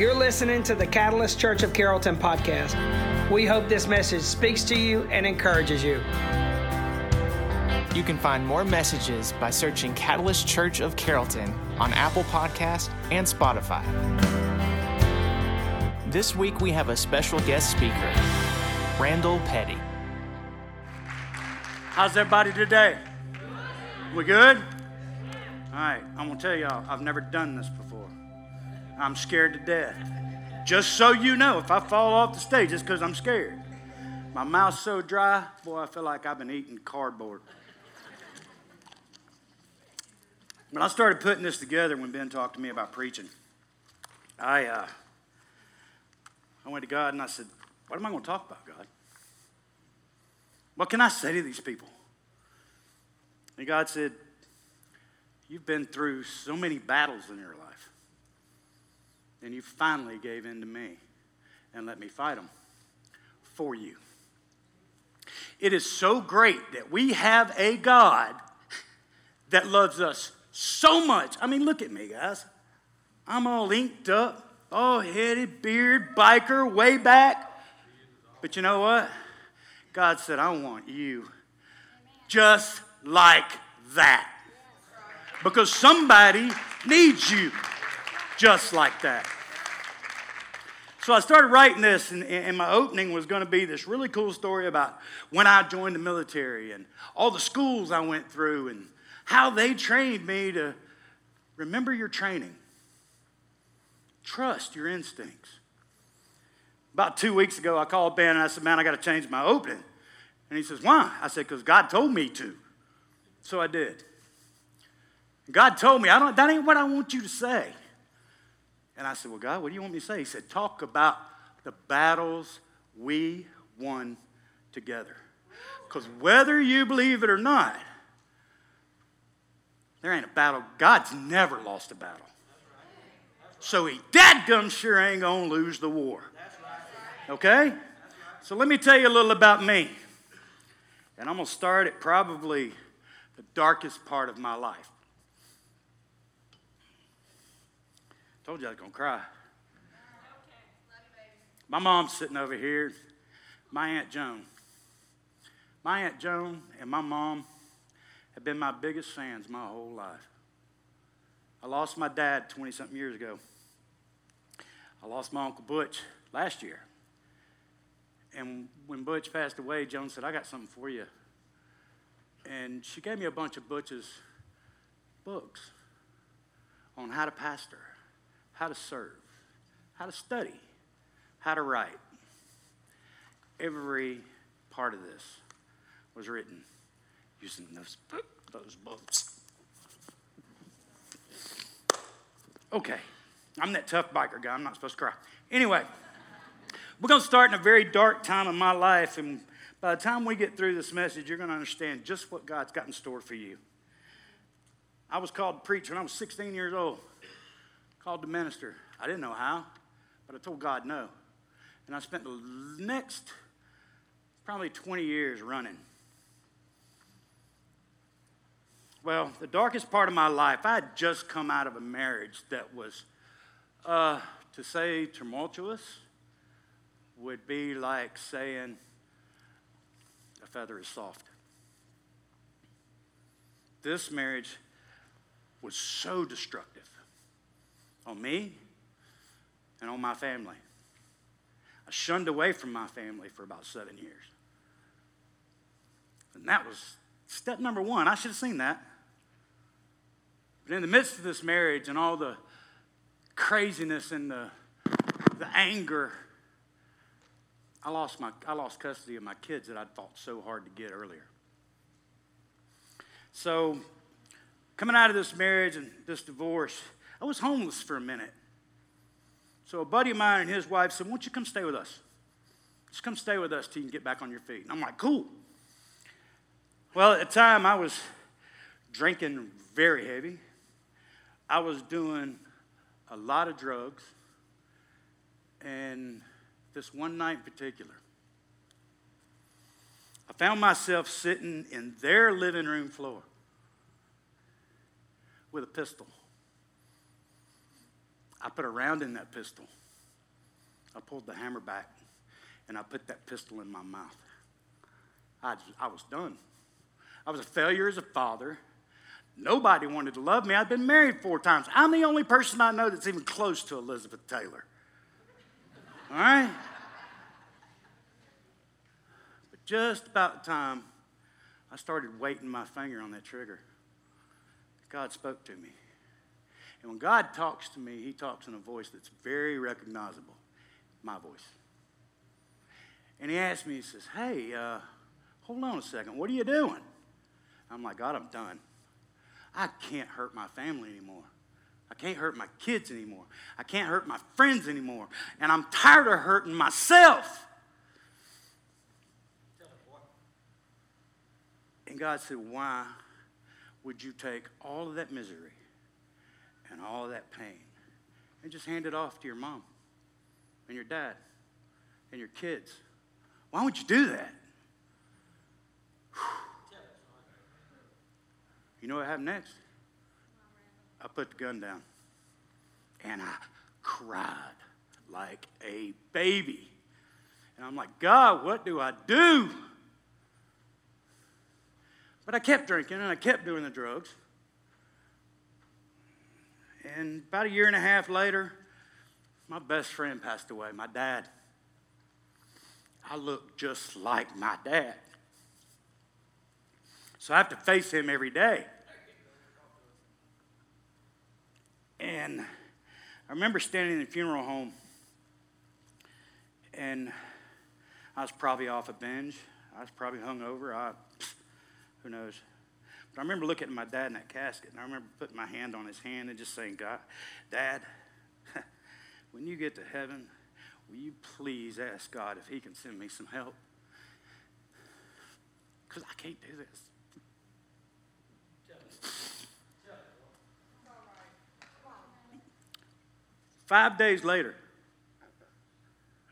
You're listening to the Catalyst Church of Carrollton podcast. We hope this message speaks to you and encourages you. You can find more messages by searching Catalyst Church of Carrollton on Apple Podcast and Spotify. This week we have a special guest speaker, Randall Petty. How's everybody today? We good? All right, I'm gonna tell y'all, I've never done this before. I'm scared to death. Just so you know, if I fall off the stage, it's because I'm scared. My mouth's so dry, boy, I feel like I've been eating cardboard. When I started putting this together, when Ben talked to me about preaching, I, uh, I went to God and I said, What am I going to talk about, God? What can I say to these people? And God said, You've been through so many battles in your life. And you finally gave in to me and let me fight them for you. It is so great that we have a God that loves us so much. I mean, look at me, guys. I'm all inked up, all headed, beard, biker, way back. But you know what? God said, I want you just like that. Because somebody needs you just like that. So I started writing this, and, and my opening was going to be this really cool story about when I joined the military and all the schools I went through and how they trained me to remember your training, trust your instincts. About two weeks ago, I called Ben and I said, Man, I got to change my opening. And he says, Why? I said, Because God told me to. So I did. God told me, I don't, that ain't what I want you to say. And I said, Well, God, what do you want me to say? He said, Talk about the battles we won together. Because whether you believe it or not, there ain't a battle. God's never lost a battle. So he dadgum sure ain't gonna lose the war. Okay? So let me tell you a little about me. And I'm gonna start at probably the darkest part of my life. Told you I was gonna cry. My mom's sitting over here. My Aunt Joan. My Aunt Joan and my mom have been my biggest fans my whole life. I lost my dad 20 something years ago. I lost my Uncle Butch last year. And when Butch passed away, Joan said, I got something for you. And she gave me a bunch of Butch's books on how to pastor, how to serve, how to study, how to write. Every part of this was written using those, those books. Okay, I'm that tough biker guy. I'm not supposed to cry. Anyway, we're going to start in a very dark time in my life, and by the time we get through this message, you're going to understand just what God's got in store for you. I was called to preach when I was 16 years old, called to minister. I didn't know how, but I told God no. And I spent the next probably 20 years running. Well, the darkest part of my life, I had just come out of a marriage that was, uh, to say tumultuous, would be like saying a feather is soft. This marriage was so destructive on me and on my family. I shunned away from my family for about seven years. And that was step number one. I should have seen that. But in the midst of this marriage and all the craziness and the, the anger, I lost, my, I lost custody of my kids that I'd fought so hard to get earlier. So, coming out of this marriage and this divorce, I was homeless for a minute. So, a buddy of mine and his wife said, Why don't you come stay with us? Just come stay with us till you can get back on your feet. And I'm like, Cool. Well, at the time, I was drinking very heavy. I was doing a lot of drugs. And this one night in particular, I found myself sitting in their living room floor with a pistol. I put a round in that pistol. I pulled the hammer back and I put that pistol in my mouth. I, I was done. I was a failure as a father. Nobody wanted to love me. I'd been married four times. I'm the only person I know that's even close to Elizabeth Taylor. All right? But just about the time I started waiting my finger on that trigger, God spoke to me. And when God talks to me, He talks in a voice that's very recognizable my voice. And He asked me, He says, Hey, uh, hold on a second, what are you doing? I'm like, God, I'm done. I can't hurt my family anymore. I can't hurt my kids anymore. I can't hurt my friends anymore. And I'm tired of hurting myself. And God said, Why would you take all of that misery and all that pain and just hand it off to your mom and your dad and your kids? Why would you do that? You know what happened next? I put the gun down and I cried like a baby. And I'm like, God, what do I do? But I kept drinking and I kept doing the drugs. And about a year and a half later, my best friend passed away, my dad. I look just like my dad. So I have to face him every day. And I remember standing in the funeral home, and I was probably off a binge. I was probably hungover. I, who knows? But I remember looking at my dad in that casket, and I remember putting my hand on his hand and just saying, God, Dad, when you get to heaven, will you please ask God if He can send me some help? Because I can't do this. Five days later,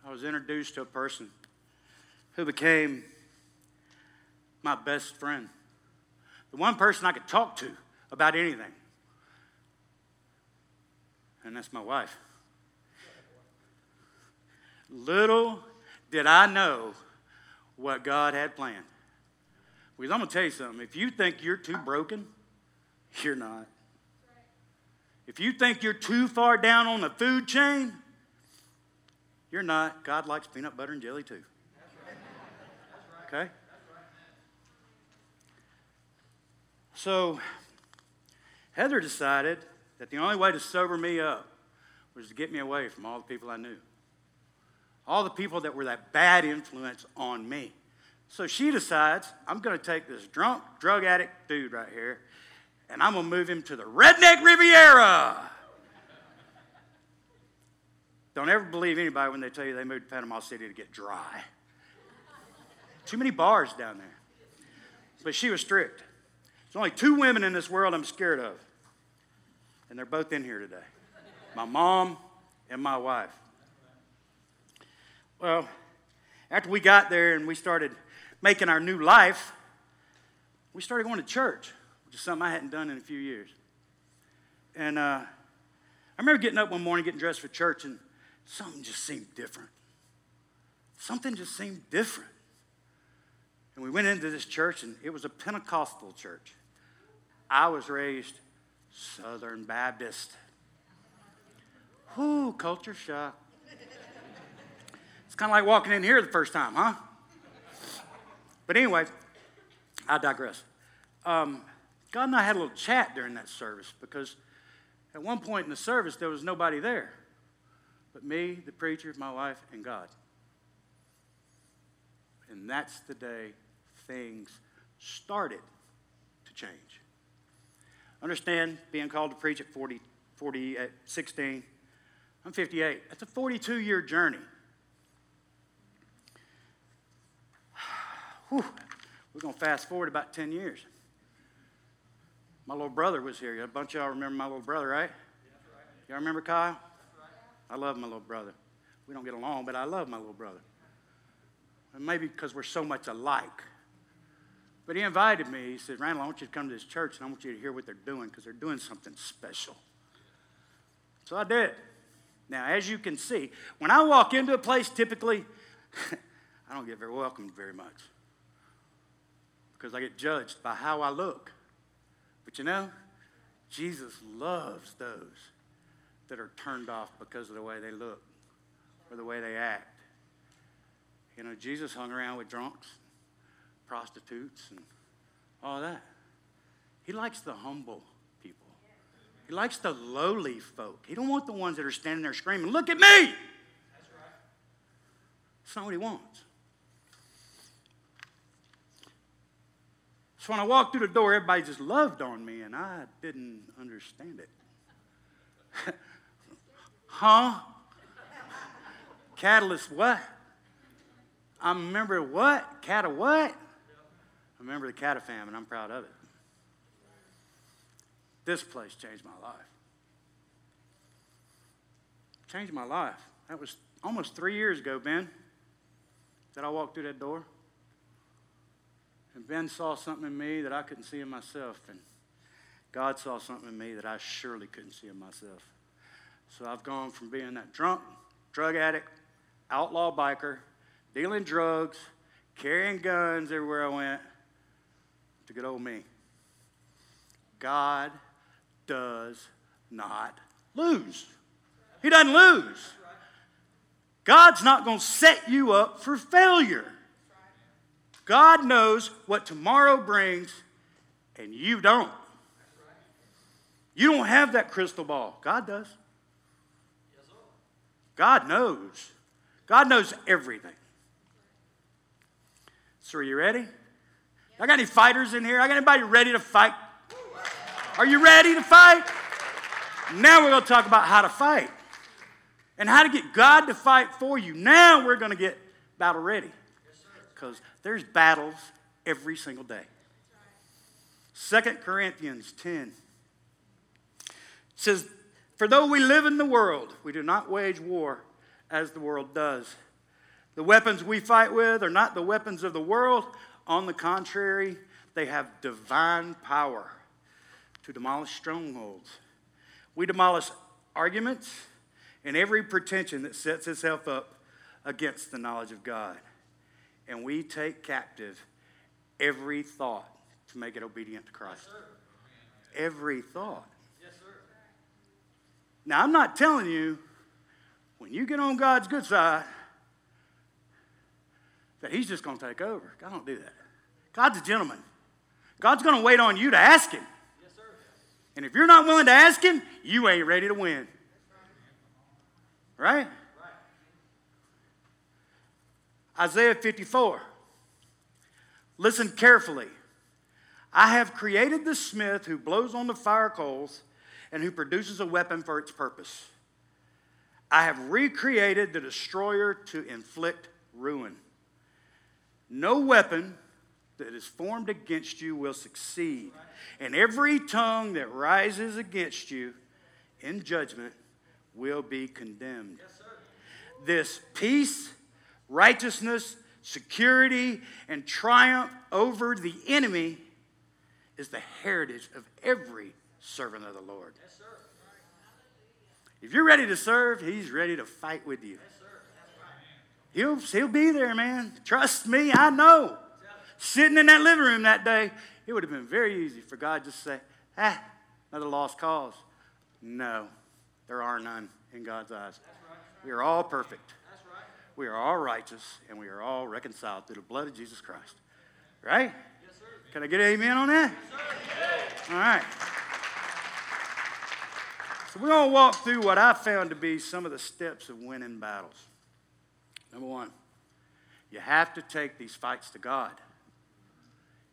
I was introduced to a person who became my best friend. The one person I could talk to about anything. And that's my wife. Little did I know what God had planned. Because I'm going to tell you something. If you think you're too broken, you're not. If you think you're too far down on the food chain, you're not. God likes peanut butter and jelly too. Okay? So, Heather decided that the only way to sober me up was to get me away from all the people I knew. All the people that were that bad influence on me. So she decides, I'm going to take this drunk, drug addict dude right here and I'm going to move him to the Redneck Riviera. Don't ever believe anybody when they tell you they moved to Panama City to get dry. Too many bars down there. But she was strict. There's only two women in this world I'm scared of, and they're both in here today my mom and my wife. Well, after we got there and we started making our new life, we started going to church which is something I hadn't done in a few years. And uh, I remember getting up one morning, getting dressed for church, and something just seemed different. Something just seemed different. And we went into this church, and it was a Pentecostal church. I was raised Southern Baptist. Whoo, culture shock. It's kind of like walking in here the first time, huh? But anyway, I digress. Um, God and I had a little chat during that service because at one point in the service there was nobody there but me, the preacher, my wife, and God. And that's the day things started to change. Understand being called to preach at 40, 40 at 16. I'm 58. That's a 42 year journey. Whew. We're going to fast forward about 10 years. My little brother was here. A bunch of y'all remember my little brother, right? Y'all remember Kyle? I love my little brother. We don't get along, but I love my little brother. And maybe because we're so much alike. But he invited me. He said, Randall, I want you to come to this church and I want you to hear what they're doing because they're doing something special. So I did. Now, as you can see, when I walk into a place, typically, I don't get very welcomed very much because I get judged by how I look. But you know, Jesus loves those that are turned off because of the way they look or the way they act. You know, Jesus hung around with drunks, prostitutes, and all that. He likes the humble people. He likes the lowly folk. He don't want the ones that are standing there screaming, "Look at me!" That's right. That's not what he wants. So when I walked through the door, everybody just loved on me, and I didn't understand it. huh? Catalyst what? I remember what? Cat what? I remember the Catafam, and I'm proud of it. This place changed my life. Changed my life. That was almost three years ago, Ben, that I walked through that door. And Ben saw something in me that I couldn't see in myself. And God saw something in me that I surely couldn't see in myself. So I've gone from being that drunk, drug addict, outlaw biker, dealing drugs, carrying guns everywhere I went, to good old me. God does not lose. He doesn't lose. God's not going to set you up for failure. God knows what tomorrow brings, and you don't. You don't have that crystal ball. God does. God knows. God knows everything. So, are you ready? I got any fighters in here? I got anybody ready to fight? Are you ready to fight? Now we're going to talk about how to fight and how to get God to fight for you. Now we're going to get battle ready because there's battles every single day. Second Corinthians 10 says, For though we live in the world, we do not wage war as the world does. The weapons we fight with are not the weapons of the world. On the contrary, they have divine power to demolish strongholds. We demolish arguments and every pretension that sets itself up against the knowledge of God and we take captive every thought to make it obedient to Christ. Yes, every thought. Yes, now, I'm not telling you when you get on God's good side that He's just going to take over. God don't do that. God's a gentleman. God's going to wait on you to ask Him. Yes, sir. and if you're not willing to ask Him, you ain't ready to win. Right? Isaiah 54. Listen carefully. I have created the smith who blows on the fire coals and who produces a weapon for its purpose. I have recreated the destroyer to inflict ruin. No weapon that is formed against you will succeed, and every tongue that rises against you in judgment will be condemned. Yes, this peace righteousness, security, and triumph over the enemy is the heritage of every servant of the Lord. Yes, sir. If you're ready to serve, He's ready to fight with you. Yes, he'll, he'll be there, man. Trust me, I know. Sitting in that living room that day, it would have been very easy for God to say, ah, another lost cause. No, there are none in God's eyes. We are all perfect we are all righteous and we are all reconciled through the blood of Jesus Christ. Right? Can I get an amen on that? All right. So we're going to walk through what I found to be some of the steps of winning battles. Number one, you have to take these fights to God.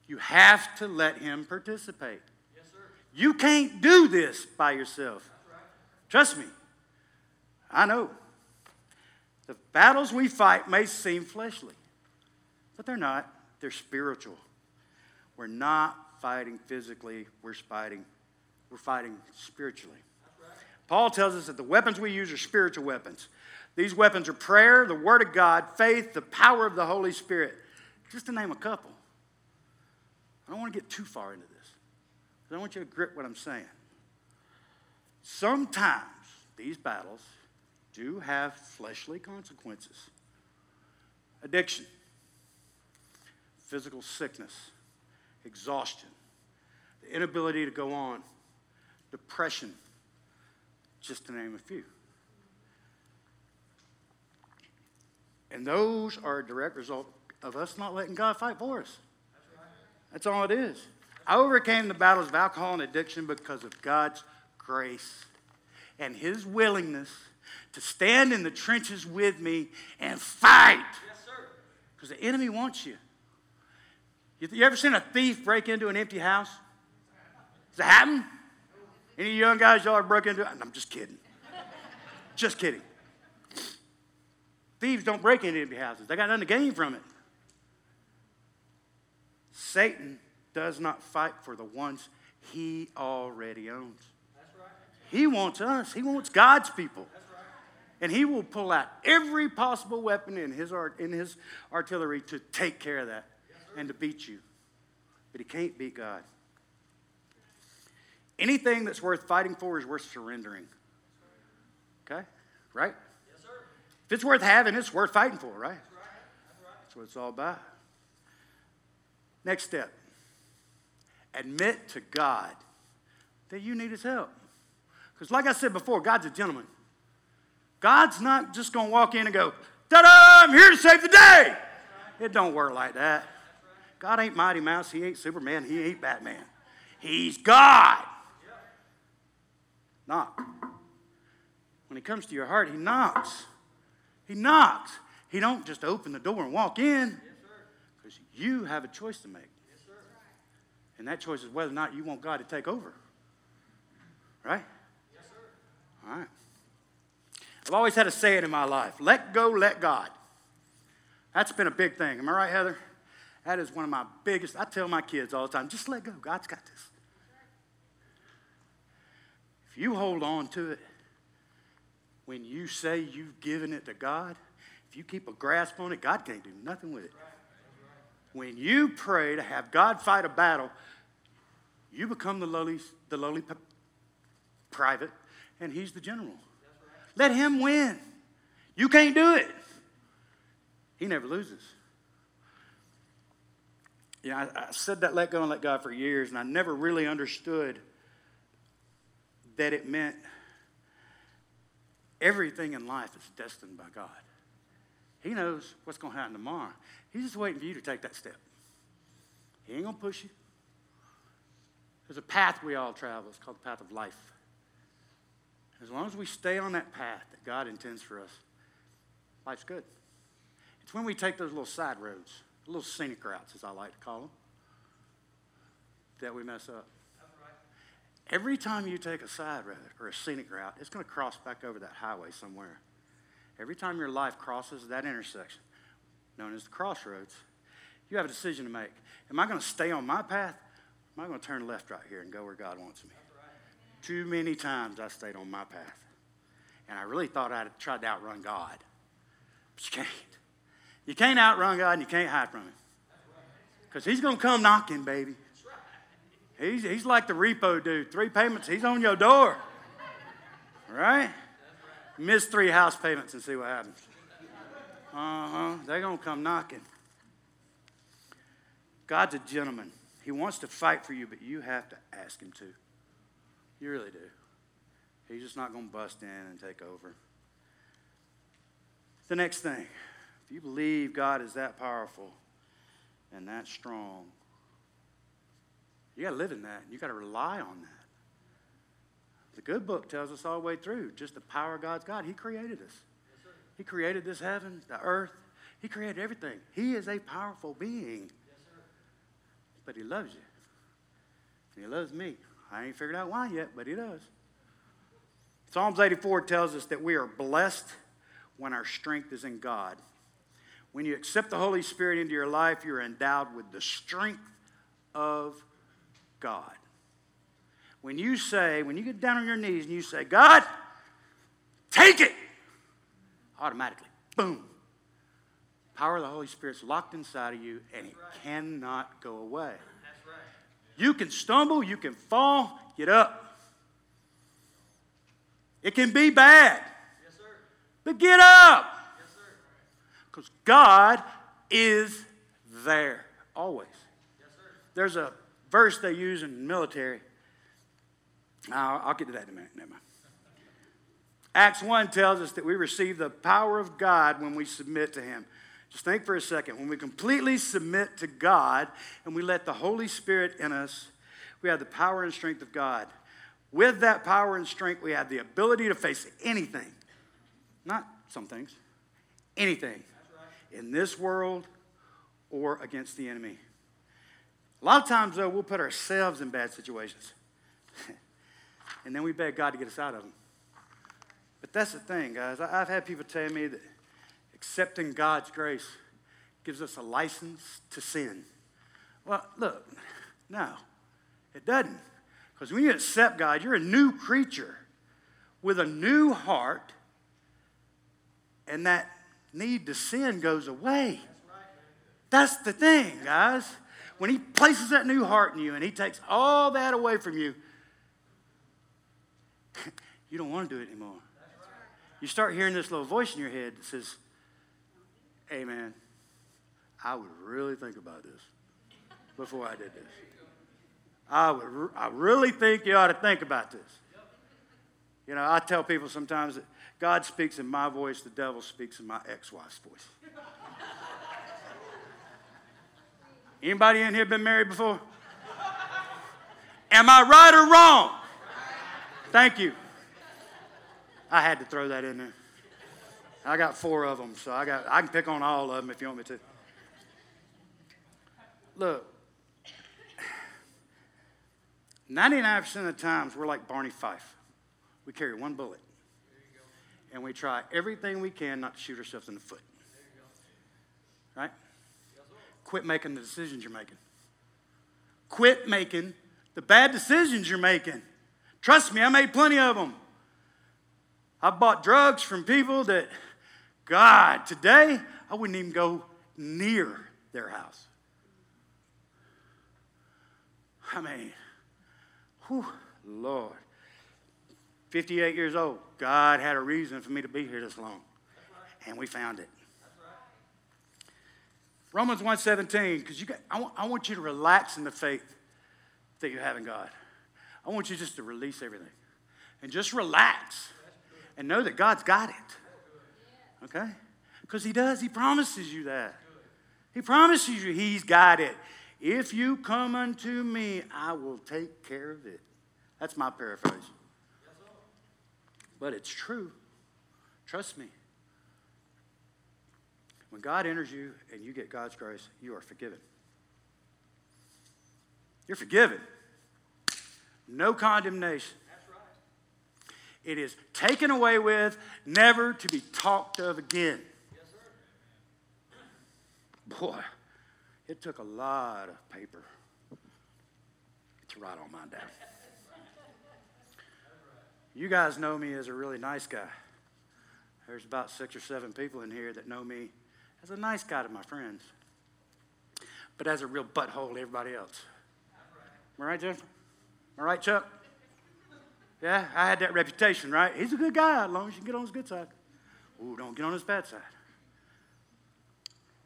You have to let Him participate. Yes, sir. You can't do this by yourself. Right. Trust me. I know. The battles we fight may seem fleshly, but they're not. They're spiritual. We're not fighting physically, we're fighting, we're fighting spiritually. Paul tells us that the weapons we use are spiritual weapons. These weapons are prayer, the Word of God, faith, the power of the Holy Spirit. Just to name a couple. I don't want to get too far into this. I want you to grip what I'm saying. Sometimes these battles do have fleshly consequences addiction, physical sickness, exhaustion, the inability to go on, depression, just to name a few. And those are a direct result of us not letting God fight for us. That's all it is. I overcame the battles of alcohol and addiction because of God's grace and His willingness to stand in the trenches with me and fight. Yes, sir. Because the enemy wants you. You ever seen a thief break into an empty house? Does that happen? Any young guys y'all broke into it? I'm just kidding. just kidding. Thieves don't break into empty houses. They got nothing to gain from it. Satan does not fight for the ones he already owns. He wants us. He wants God's people. And he will pull out every possible weapon in his, art, in his artillery to take care of that and to beat you. But he can't beat God. Anything that's worth fighting for is worth surrendering. Okay? Right? If it's worth having, it's worth fighting for, right? That's, right. That's what it's all about. Next step admit to God that you need His help. Because, like I said before, God's a gentleman. God's not just going to walk in and go, ta da, I'm here to save the day. It don't work like that. God ain't Mighty Mouse. He ain't Superman. He ain't Batman. He's God. Knock. When he comes to your heart, he knocks. He knocks. He don't just open the door and walk in. Because you have a choice to make. Yes, And that choice is whether or not you want God to take over. Right? Yes, sir. All right. I've always had a saying in my life let go, let God. That's been a big thing. Am I right, Heather? That is one of my biggest. I tell my kids all the time just let go. God's got this. If you hold on to it, when you say you've given it to God, if you keep a grasp on it, God can't do nothing with it. When you pray to have God fight a battle, you become the lowly, the lowly private, and he's the general. Let him win. You can't do it. He never loses. Yeah, I, I said that let go and let God for years, and I never really understood that it meant everything in life is destined by God. He knows what's going to happen tomorrow. He's just waiting for you to take that step. He ain't going to push you. There's a path we all travel. It's called the path of life. As long as we stay on that path that God intends for us, life's good. It's when we take those little side roads, little scenic routes, as I like to call them, that we mess up. Every time you take a side road or a scenic route, it's going to cross back over that highway somewhere. Every time your life crosses that intersection, known as the crossroads, you have a decision to make. Am I going to stay on my path? Or am I going to turn left right here and go where God wants me? Too many times I stayed on my path. And I really thought I'd tried to outrun God. But you can't. You can't outrun God and you can't hide from Him. Because He's going to come knocking, baby. He's, he's like the repo dude. Three payments, He's on your door. Right? Miss three house payments and see what happens. Uh huh. They're going to come knocking. God's a gentleman. He wants to fight for you, but you have to ask Him to. You really do. He's just not going to bust in and take over. The next thing if you believe God is that powerful and that strong, you got to live in that. You got to rely on that. The good book tells us all the way through just the power of God's God. He created us. Yes, he created this heaven, the earth. He created everything. He is a powerful being. Yes, but He loves you. And He loves me. I ain't figured out why yet, but He does. Psalms 84 tells us that we are blessed when our strength is in God. When you accept the Holy Spirit into your life, you're endowed with the strength of God. When you say, when you get down on your knees and you say, God, take it, automatically, boom, power of the Holy Spirit's locked inside of you and it right. cannot go away. Right. You can stumble, you can fall, get up. It can be bad. Yes. But get up. Because God is there always. There's a verse they use in military. I'll, I'll get to that in a minute. Never mind. Acts 1 tells us that we receive the power of God when we submit to Him. Just think for a second. When we completely submit to God and we let the Holy Spirit in us, we have the power and strength of God. With that power and strength, we have the ability to face anything. Not some things, anything in this world or against the enemy. A lot of times, though, we'll put ourselves in bad situations. and then we beg God to get us out of them. But that's the thing, guys. I've had people tell me that accepting God's grace gives us a license to sin. Well, look, no, it doesn't. Because when you accept God, you're a new creature with a new heart, and that need to sin goes away. That's the thing, guys. When He places that new heart in you and He takes all that away from you, you don't want to do it anymore. You start hearing this little voice in your head that says, Hey, man, I would really think about this before I did this. I, would, I really think you ought to think about this. You know, I tell people sometimes that God speaks in my voice, the devil speaks in my ex-wife's voice. Anybody in here been married before? Am I right or wrong? Thank you. I had to throw that in there. I got four of them, so I got I can pick on all of them if you want me to. Look, 99% of the times we're like Barney Fife. We carry one bullet. And we try everything we can not to shoot ourselves in the foot. Right? Quit making the decisions you're making. Quit making the bad decisions you're making. Trust me, I made plenty of them. I bought drugs from people that, God, today I wouldn't even go near their house. I mean, whew, Lord. 58 years old. God had a reason for me to be here this long. And we found it. Romans 1:17, because you got, I I want you to relax in the faith that you have in God. I want you just to release everything and just relax and know that God's got it. Okay? Because He does. He promises you that. He promises you He's got it. If you come unto me, I will take care of it. That's my paraphrase. But it's true. Trust me. When God enters you and you get God's grace, you are forgiven. You're forgiven. No condemnation. Right. It is taken away with, never to be talked of again. Yes, Boy, it took a lot of paper to write all mine down. You guys know me as a really nice guy. There's about six or seven people in here that know me as a nice guy to my friends, but as a real butthole to everybody else. Am I right, Jennifer? Am I right, Chuck? Yeah, I had that reputation, right? He's a good guy as long as you get on his good side. Ooh, don't get on his bad side.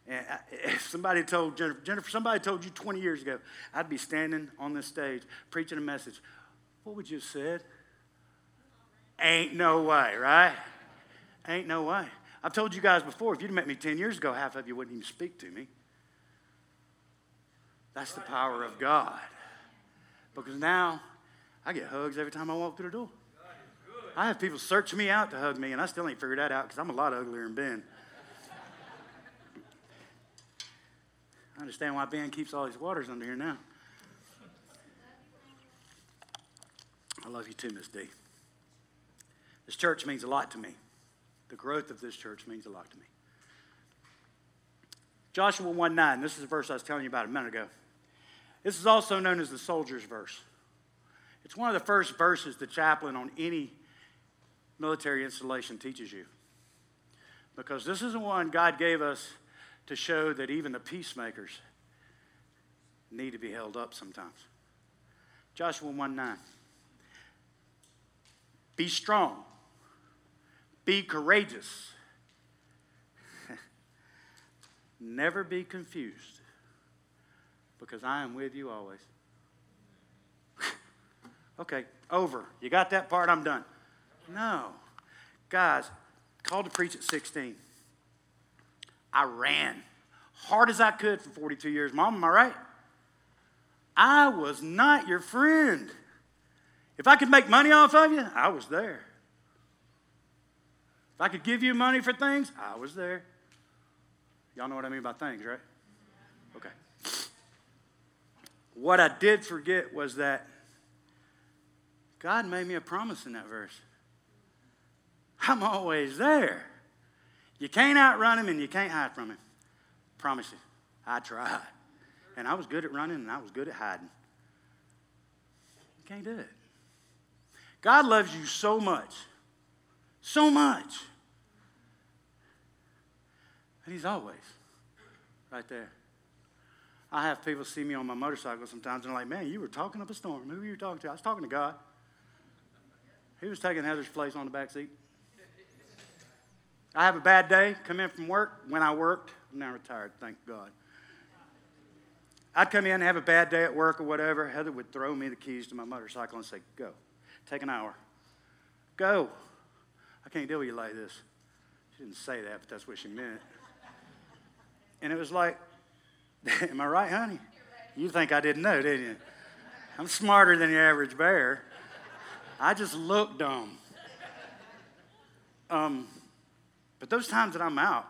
And if somebody told Jennifer, Jennifer, somebody told you 20 years ago, I'd be standing on this stage preaching a message, what would you have said? Ain't no way, right? Ain't no way. I've told you guys before, if you'd met me 10 years ago, half of you wouldn't even speak to me. That's the power of God. Because now I get hugs every time I walk through the door. I have people search me out to hug me, and I still ain't figured that out because I'm a lot uglier than Ben. I understand why Ben keeps all these waters under here now. I love you too, Miss D. This church means a lot to me. The growth of this church means a lot to me. Joshua 1 9, this is the verse I was telling you about a minute ago. This is also known as the soldier's verse. It's one of the first verses the chaplain on any military installation teaches you. Because this is the one God gave us to show that even the peacemakers need to be held up sometimes. Joshua 1 9. Be strong be courageous. Never be confused because I am with you always. okay, over. You got that part? I'm done. No. Guys, called to preach at 16. I ran hard as I could for 42 years. Mom, am I right? I was not your friend. If I could make money off of you, I was there. If I could give you money for things, I was there. Y'all know what I mean by things, right? Okay. What I did forget was that God made me a promise in that verse. I'm always there. You can't outrun him and you can't hide from him. Promise you. I tried. And I was good at running and I was good at hiding. You can't do it. God loves you so much. So much. And He's always right there. I have people see me on my motorcycle sometimes and they're like, man, you were talking up a storm. Who were you talking to? I was talking to God. He was taking Heather's place on the back seat. I have a bad day, come in from work. When I worked, I'm now retired, thank God. I'd come in and have a bad day at work or whatever. Heather would throw me the keys to my motorcycle and say, Go. Take an hour. Go. I can't deal with you like this. She didn't say that, but that's what she meant. And it was like, Am I right, honey? You think I didn't know, didn't you? I'm smarter than your average bear. I just look dumb. Um, but those times that I'm out,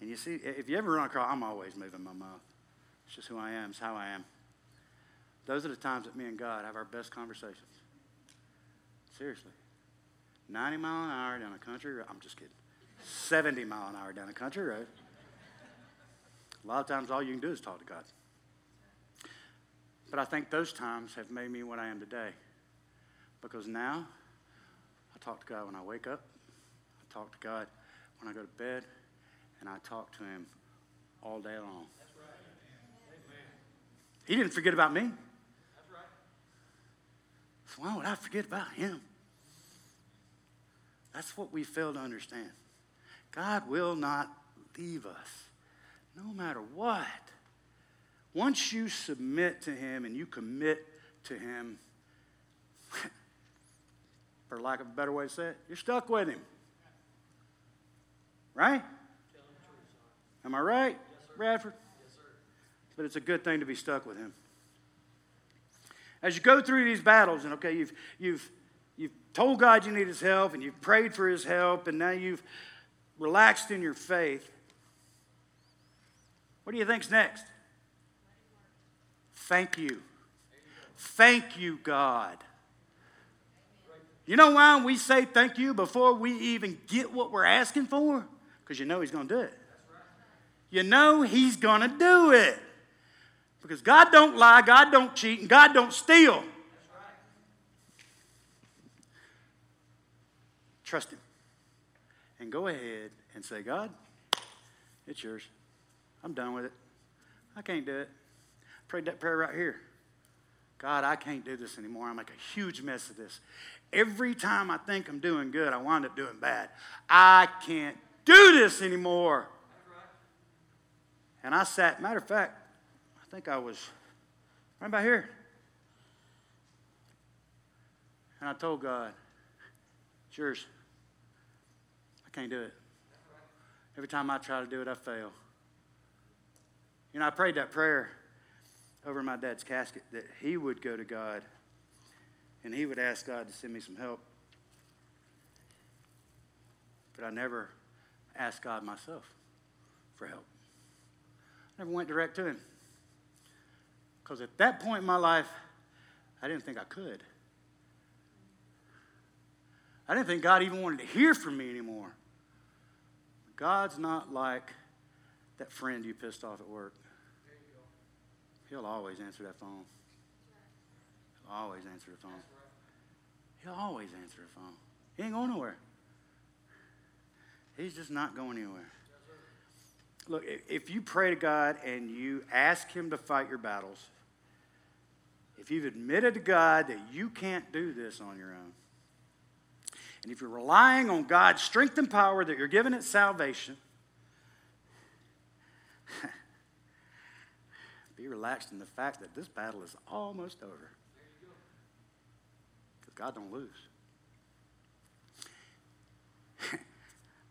and you see, if you ever run across, I'm always moving my mouth. It's just who I am, it's how I am. Those are the times that me and God have our best conversations. Seriously. 90 mile an hour down a country road. I'm just kidding. 70 mile an hour down a country road. A lot of times, all you can do is talk to God. But I think those times have made me what I am today. Because now, I talk to God when I wake up, I talk to God when I go to bed, and I talk to Him all day long. He didn't forget about me. So why would I forget about Him? That's what we fail to understand. God will not leave us no matter what. Once you submit to Him and you commit to Him, for lack of a better way to say it, you're stuck with Him. Right? Am I right, Bradford? But it's a good thing to be stuck with Him. As you go through these battles, and okay, you've, you've, you've told God you need His help, and you've prayed for His help, and now you've relaxed in your faith. What do you think's next? Thank you. Thank you, God. You know why we say thank you before we even get what we're asking for? Because you know He's going to do it. You know He's going to do it. Because God don't lie, God don't cheat, and God don't steal. Trust Him. And go ahead and say, God, it's yours. I'm done with it. I can't do it. Prayed that prayer right here. God, I can't do this anymore. I make a huge mess of this. Every time I think I'm doing good, I wind up doing bad. I can't do this anymore. And I sat, matter of fact, I think I was right about here. And I told God, it's yours. I can't do it. Every time I try to do it, I fail. You know, I prayed that prayer over my dad's casket that he would go to God and he would ask God to send me some help. But I never asked God myself for help. I never went direct to him. Because at that point in my life, I didn't think I could. I didn't think God even wanted to hear from me anymore. God's not like that friend you pissed off at work. He'll always answer that phone. He'll always answer the phone. He'll always answer the phone. He ain't going nowhere. He's just not going anywhere. Look, if you pray to God and you ask Him to fight your battles, if you've admitted to God that you can't do this on your own, And if you're relying on God's strength and power that you're given at salvation, be relaxed in the fact that this battle is almost over. Because God don't lose.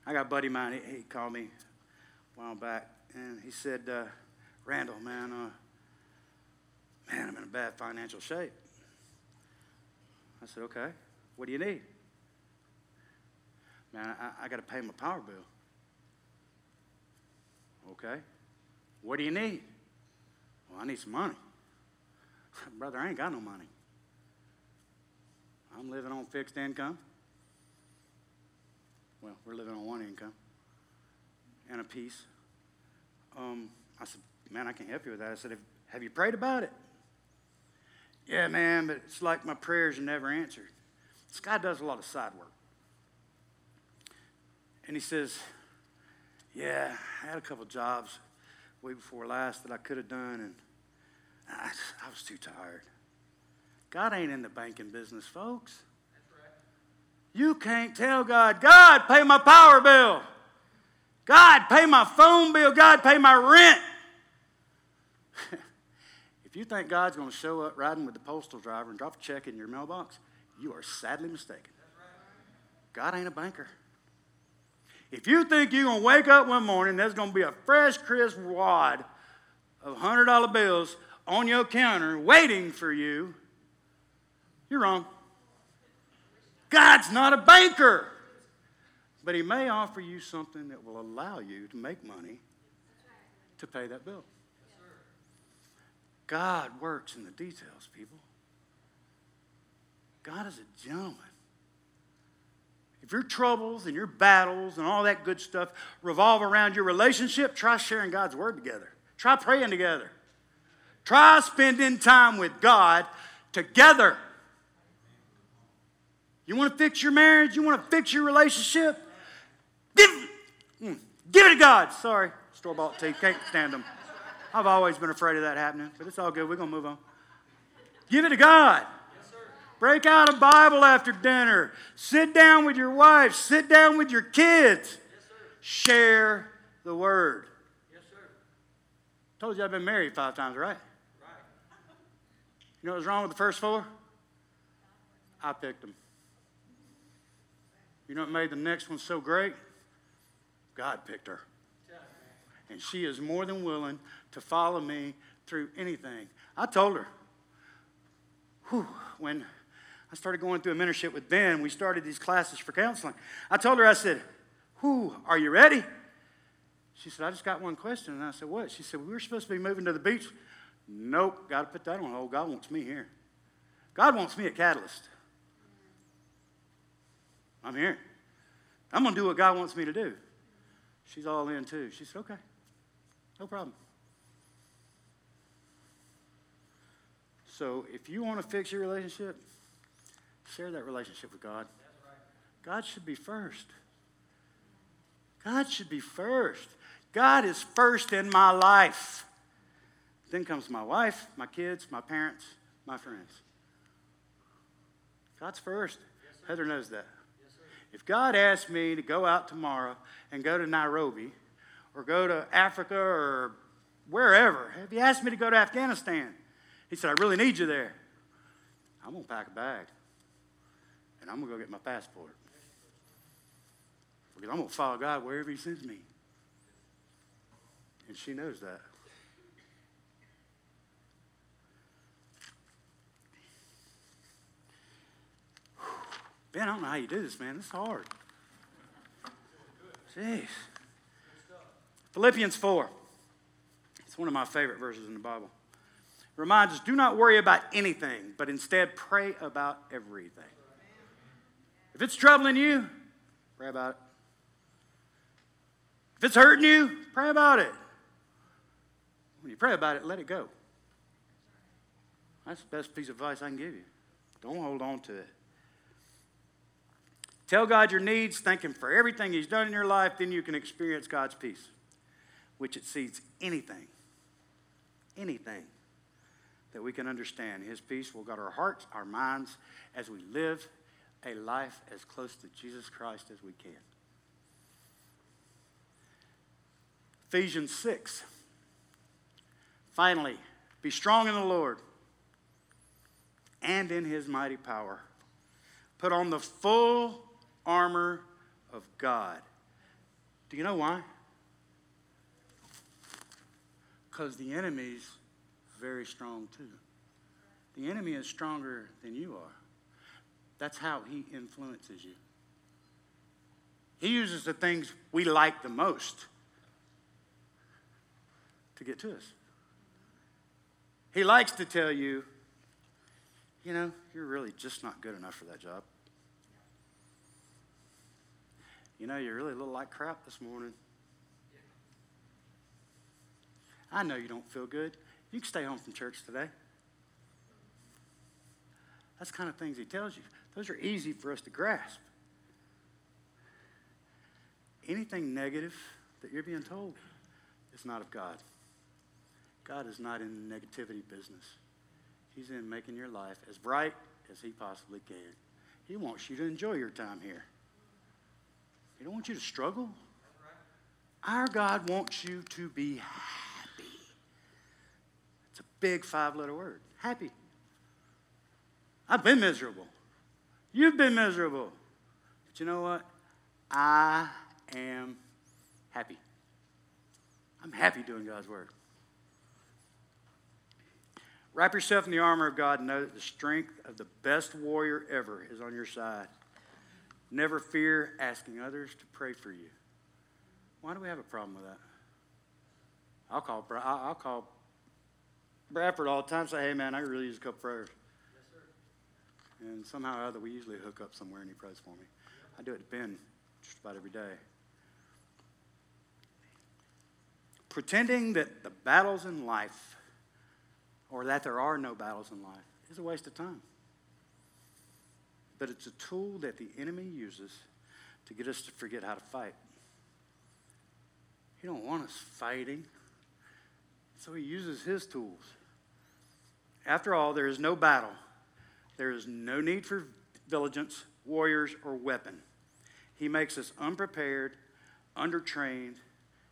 I got a buddy of mine, he, he, called me a while back, and he said, uh, Randall, man, uh, man, I'm in a bad financial shape. I said, okay, what do you need? Man, I, I got to pay my power bill. Okay, what do you need? Well, I need some money. Brother, I ain't got no money. I'm living on fixed income. Well, we're living on one income and a piece. Um, I said, Man, I can't help you with that. I said, Have you prayed about it? Yeah, man, but it's like my prayers are never answered. This guy does a lot of side work. And he says, Yeah, I had a couple jobs way before last that I could have done, and I, I was too tired. God ain't in the banking business, folks. You can't tell God, God, pay my power bill. God, pay my phone bill. God, pay my rent. if you think God's going to show up riding with the postal driver and drop a check in your mailbox, you are sadly mistaken. God ain't a banker. If you think you're going to wake up one morning, there's going to be a fresh, crisp wad of $100 bills on your counter waiting for you, you're wrong. God's not a banker. But He may offer you something that will allow you to make money to pay that bill. God works in the details, people. God is a gentleman. If your troubles and your battles and all that good stuff revolve around your relationship, try sharing God's word together. Try praying together. Try spending time with God together. You want to fix your marriage? You want to fix your relationship? Give, mm, give it to God. Sorry, store bought tea. Can't stand them. I've always been afraid of that happening, but it's all good. We're going to move on. Give it to God. Break out a Bible after dinner. Sit down with your wife. Sit down with your kids. Share the word. Yes, sir. Told you I've been married five times, right? Right. You know what's wrong with the first four? I picked them. You know what made the next one so great? God picked her. And she is more than willing to follow me through anything. I told her, whew, when I started going through a mentorship with Ben, we started these classes for counseling. I told her, I said, whew, are you ready? She said, I just got one question. And I said, what? She said, we were supposed to be moving to the beach. Nope, got to put that on hold. God wants me here. God wants me a Catalyst. I'm here. I'm going to do what God wants me to do. She's all in too. She said, okay, no problem. So if you want to fix your relationship, share that relationship with God. God should be first. God should be first. God is first in my life. Then comes my wife, my kids, my parents, my friends. God's first. Yes, Heather knows that. If God asked me to go out tomorrow and go to Nairobi or go to Africa or wherever, if He asked me to go to Afghanistan, He said, I really need you there. I'm going to pack a bag I'm going to go get my passport. Because I'm going to follow God wherever He sends me. And she knows that. Ben, I don't know how you do this, man. It's hard. Jeez. Philippians 4. It's one of my favorite verses in the Bible. Reminds us do not worry about anything, but instead pray about everything. If it's troubling you, pray about it. If it's hurting you, pray about it. When you pray about it, let it go. That's the best piece of advice I can give you. Don't hold on to it. Tell God your needs, thank Him for everything He's done in your life, then you can experience God's peace, which exceeds anything, anything that we can understand. His peace will guard our hearts, our minds, as we live a life as close to Jesus Christ as we can. Ephesians 6. Finally, be strong in the Lord and in his mighty power. Put on the full armor of God. Do you know why? Because the enemy's very strong too. The enemy is stronger than you are. That's how he influences you. He uses the things we like the most to get to us. He likes to tell you, you know, you're really just not good enough for that job. You know, you're really a little like crap this morning. I know you don't feel good. You can stay home from church today. That's kind of things he tells you. Those are easy for us to grasp. Anything negative that you're being told is not of God. God is not in the negativity business. He's in making your life as bright as he possibly can. He wants you to enjoy your time here. He don't want you to struggle. Our God wants you to be happy. It's a big five letter word happy. I've been miserable. You've been miserable. But you know what? I am happy. I'm happy doing God's work. Wrap yourself in the armor of God and know that the strength of the best warrior ever is on your side. Never fear asking others to pray for you. Why do we have a problem with that? I'll call, I'll call Bradford all the time say, hey, man, I really use a couple prayers. And somehow or other, we usually hook up somewhere and he prays for me. I do it to Ben just about every day. Pretending that the battles in life or that there are no battles in life is a waste of time. But it's a tool that the enemy uses to get us to forget how to fight. He don't want us fighting. So he uses his tools. After all, there is no battle. There is no need for diligence, warriors, or weapon. He makes us unprepared, undertrained,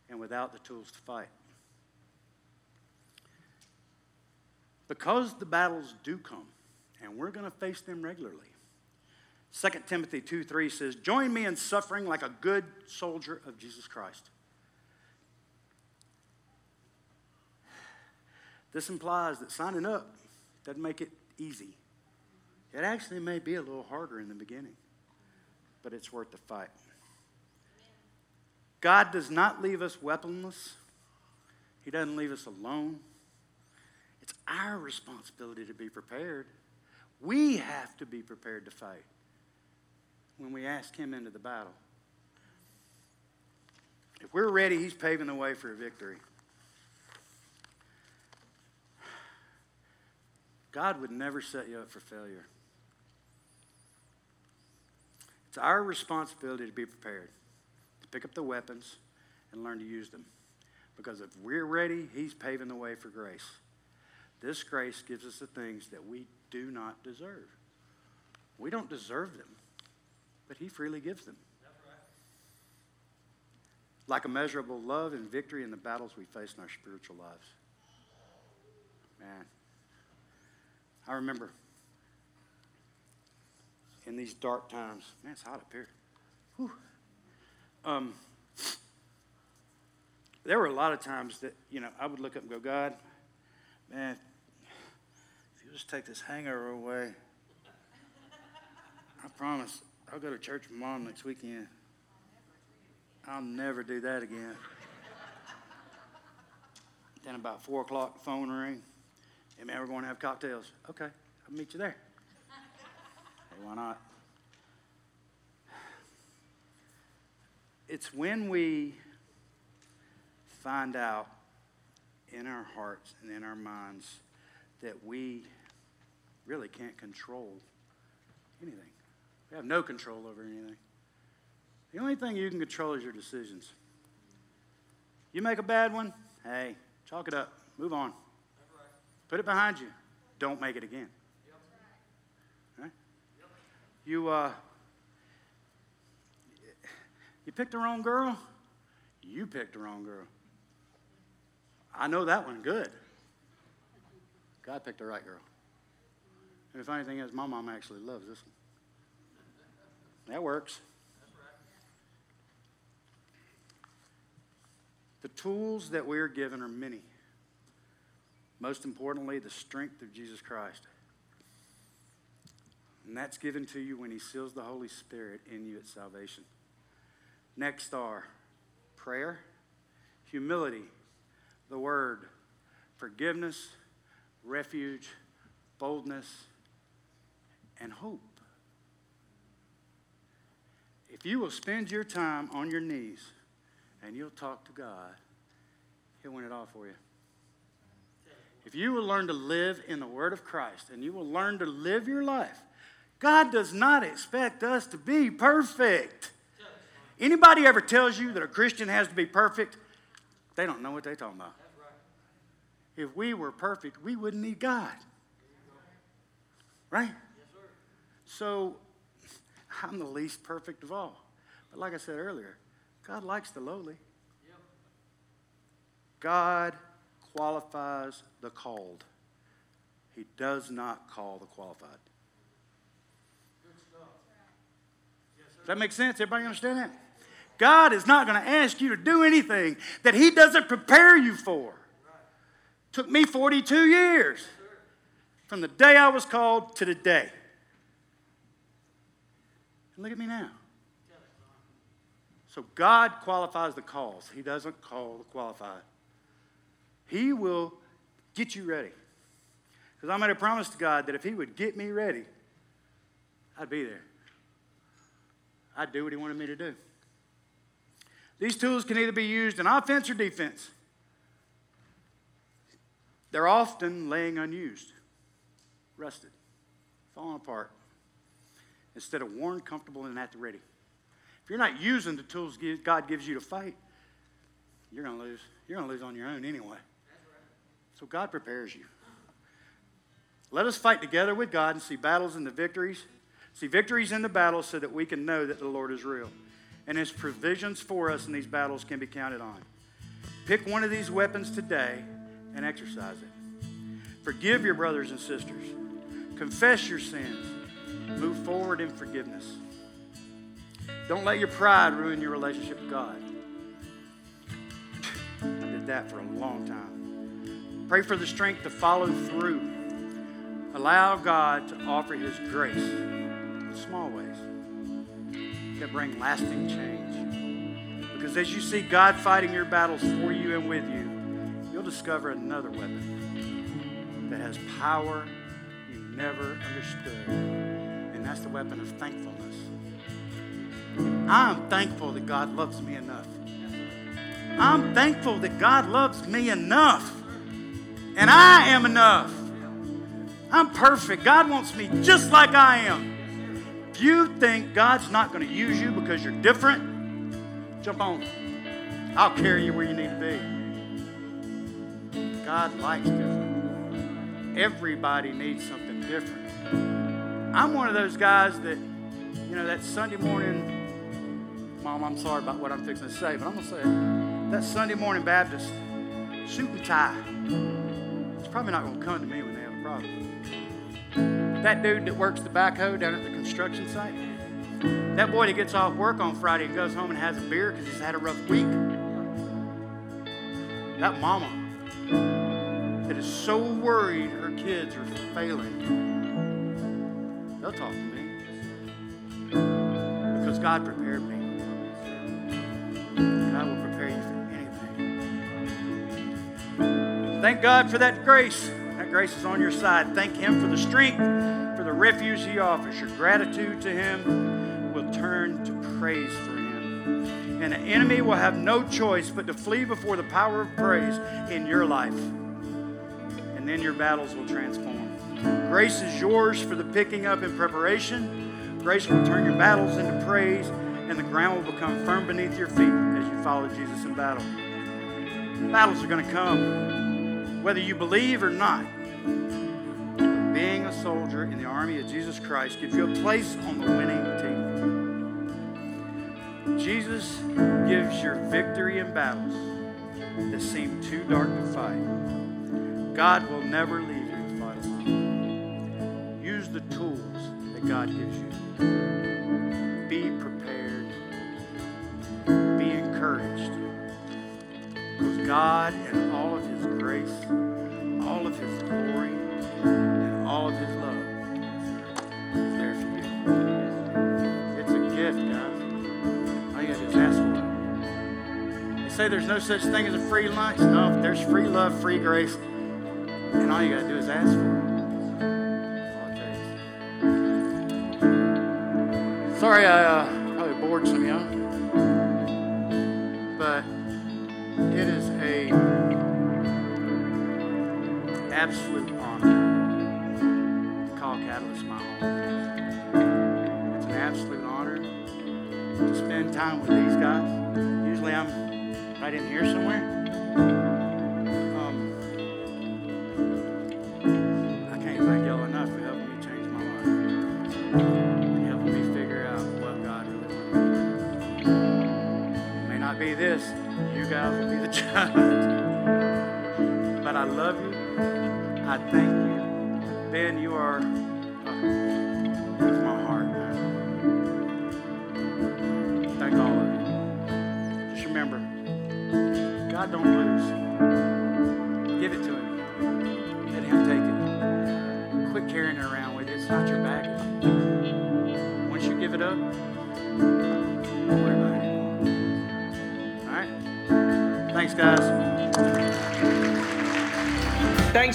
and without the tools to fight. Because the battles do come, and we're going to face them regularly. 2 Timothy 2 3 says, Join me in suffering like a good soldier of Jesus Christ. This implies that signing up doesn't make it easy. It actually may be a little harder in the beginning, but it's worth the fight. God does not leave us weaponless, He doesn't leave us alone. It's our responsibility to be prepared. We have to be prepared to fight when we ask Him into the battle. If we're ready, He's paving the way for a victory. God would never set you up for failure. It's our responsibility to be prepared, to pick up the weapons and learn to use them. Because if we're ready, He's paving the way for grace. This grace gives us the things that we do not deserve. We don't deserve them, but He freely gives them. Like immeasurable love and victory in the battles we face in our spiritual lives. Man, I remember in these dark times, man, it's hot up here. Whew. Um, there were a lot of times that, you know, I would look up and go, God, man, if you just take this hangover away, I promise I'll go to church with mom next weekend. I'll never do that again. then about four o'clock, phone ring. Hey man, we're going to have cocktails. Okay, I'll meet you there. Why not? It's when we find out in our hearts and in our minds that we really can't control anything. We have no control over anything. The only thing you can control is your decisions. You make a bad one, hey, chalk it up, move on. Put it behind you. Don't make it again. You, uh, you picked the wrong girl? You picked the wrong girl. I know that one good. God picked the right girl. And if anything is, my mom actually loves this one. That works. The tools that we are given are many. Most importantly, the strength of Jesus Christ. And that's given to you when He seals the Holy Spirit in you at salvation. Next are prayer, humility, the Word, forgiveness, refuge, boldness, and hope. If you will spend your time on your knees and you'll talk to God, He'll win it all for you. If you will learn to live in the Word of Christ and you will learn to live your life, God does not expect us to be perfect. Anybody ever tells you that a Christian has to be perfect, they don't know what they're talking about. If we were perfect, we wouldn't need God. Right? So, I'm the least perfect of all. But like I said earlier, God likes the lowly. God qualifies the called. He does not call the qualified. That make sense? Everybody understand that? God is not going to ask you to do anything that He doesn't prepare you for. Took me 42 years from the day I was called to the day. And look at me now. So God qualifies the calls, He doesn't call the qualified. He will get you ready. Because I made a promise to God that if He would get me ready, I'd be there. I'd do what He wanted me to do. These tools can either be used in offense or defense. They're often laying unused, rusted, falling apart, instead of worn, comfortable, and at the ready. If you're not using the tools God gives you to fight, you're going to lose. You're going to lose on your own anyway. So God prepares you. Let us fight together with God and see battles and the victories. See victories in the battle so that we can know that the Lord is real. And his provisions for us in these battles can be counted on. Pick one of these weapons today and exercise it. Forgive your brothers and sisters. Confess your sins. Move forward in forgiveness. Don't let your pride ruin your relationship with God. I did that for a long time. Pray for the strength to follow through. Allow God to offer His grace small ways that bring lasting change. Because as you see God fighting your battles for you and with you, you'll discover another weapon that has power you never understood. And that's the weapon of thankfulness. I'm thankful that God loves me enough. I'm thankful that God loves me enough and I am enough. I'm perfect. God wants me just like I am. You think God's not going to use you because you're different, jump on. I'll carry you where you need to be. God likes different. Everybody needs something different. I'm one of those guys that, you know, that Sunday morning, Mom, I'm sorry about what I'm fixing to say, but I'm going to say it. That Sunday morning Baptist, suit and tie it's probably not going to come to me That dude that works the backhoe down at the construction site, that boy that gets off work on Friday and goes home and has a beer because he's had a rough week, that mama that is so worried her kids are failing, they'll talk to me because God prepared me. And I will prepare you for anything. Thank God for that grace. Grace is on your side. Thank Him for the strength, for the refuge He offers. Your gratitude to Him will turn to praise for Him. And the enemy will have no choice but to flee before the power of praise in your life. And then your battles will transform. Grace is yours for the picking up and preparation. Grace will turn your battles into praise, and the ground will become firm beneath your feet as you follow Jesus in battle. Battles are going to come whether you believe or not. Be being a soldier in the army of Jesus Christ gives you a place on the winning team. Jesus gives your victory in battles that seem too dark to fight. God will never leave you to fight alone. Use the tools that God gives you. Be prepared. Be encouraged. Because God, and all of His grace, all of His glory, and all of His love, is there for you. It's a gift, guys. All you gotta do is ask for it. You say there's no such thing as a free lunch. No, there's free love, free grace, and all you gotta do is ask for it. Sorry, I uh, probably bored some of y'all, absolute honor to call Catalyst my home. It's an absolute honor to spend time with these guys. Usually I'm right in here somewhere.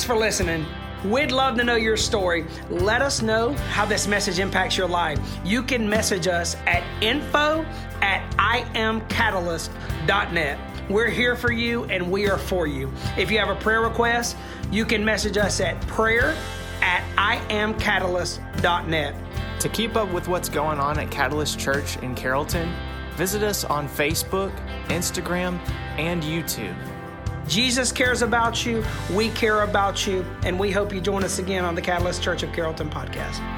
For listening. We'd love to know your story. Let us know how this message impacts your life. You can message us at info at iamcatalyst.net. We're here for you and we are for you. If you have a prayer request, you can message us at prayer at iamcatalyst.net. To keep up with what's going on at Catalyst Church in Carrollton, visit us on Facebook, Instagram, and YouTube. Jesus cares about you, we care about you, and we hope you join us again on the Catalyst Church of Carrollton podcast.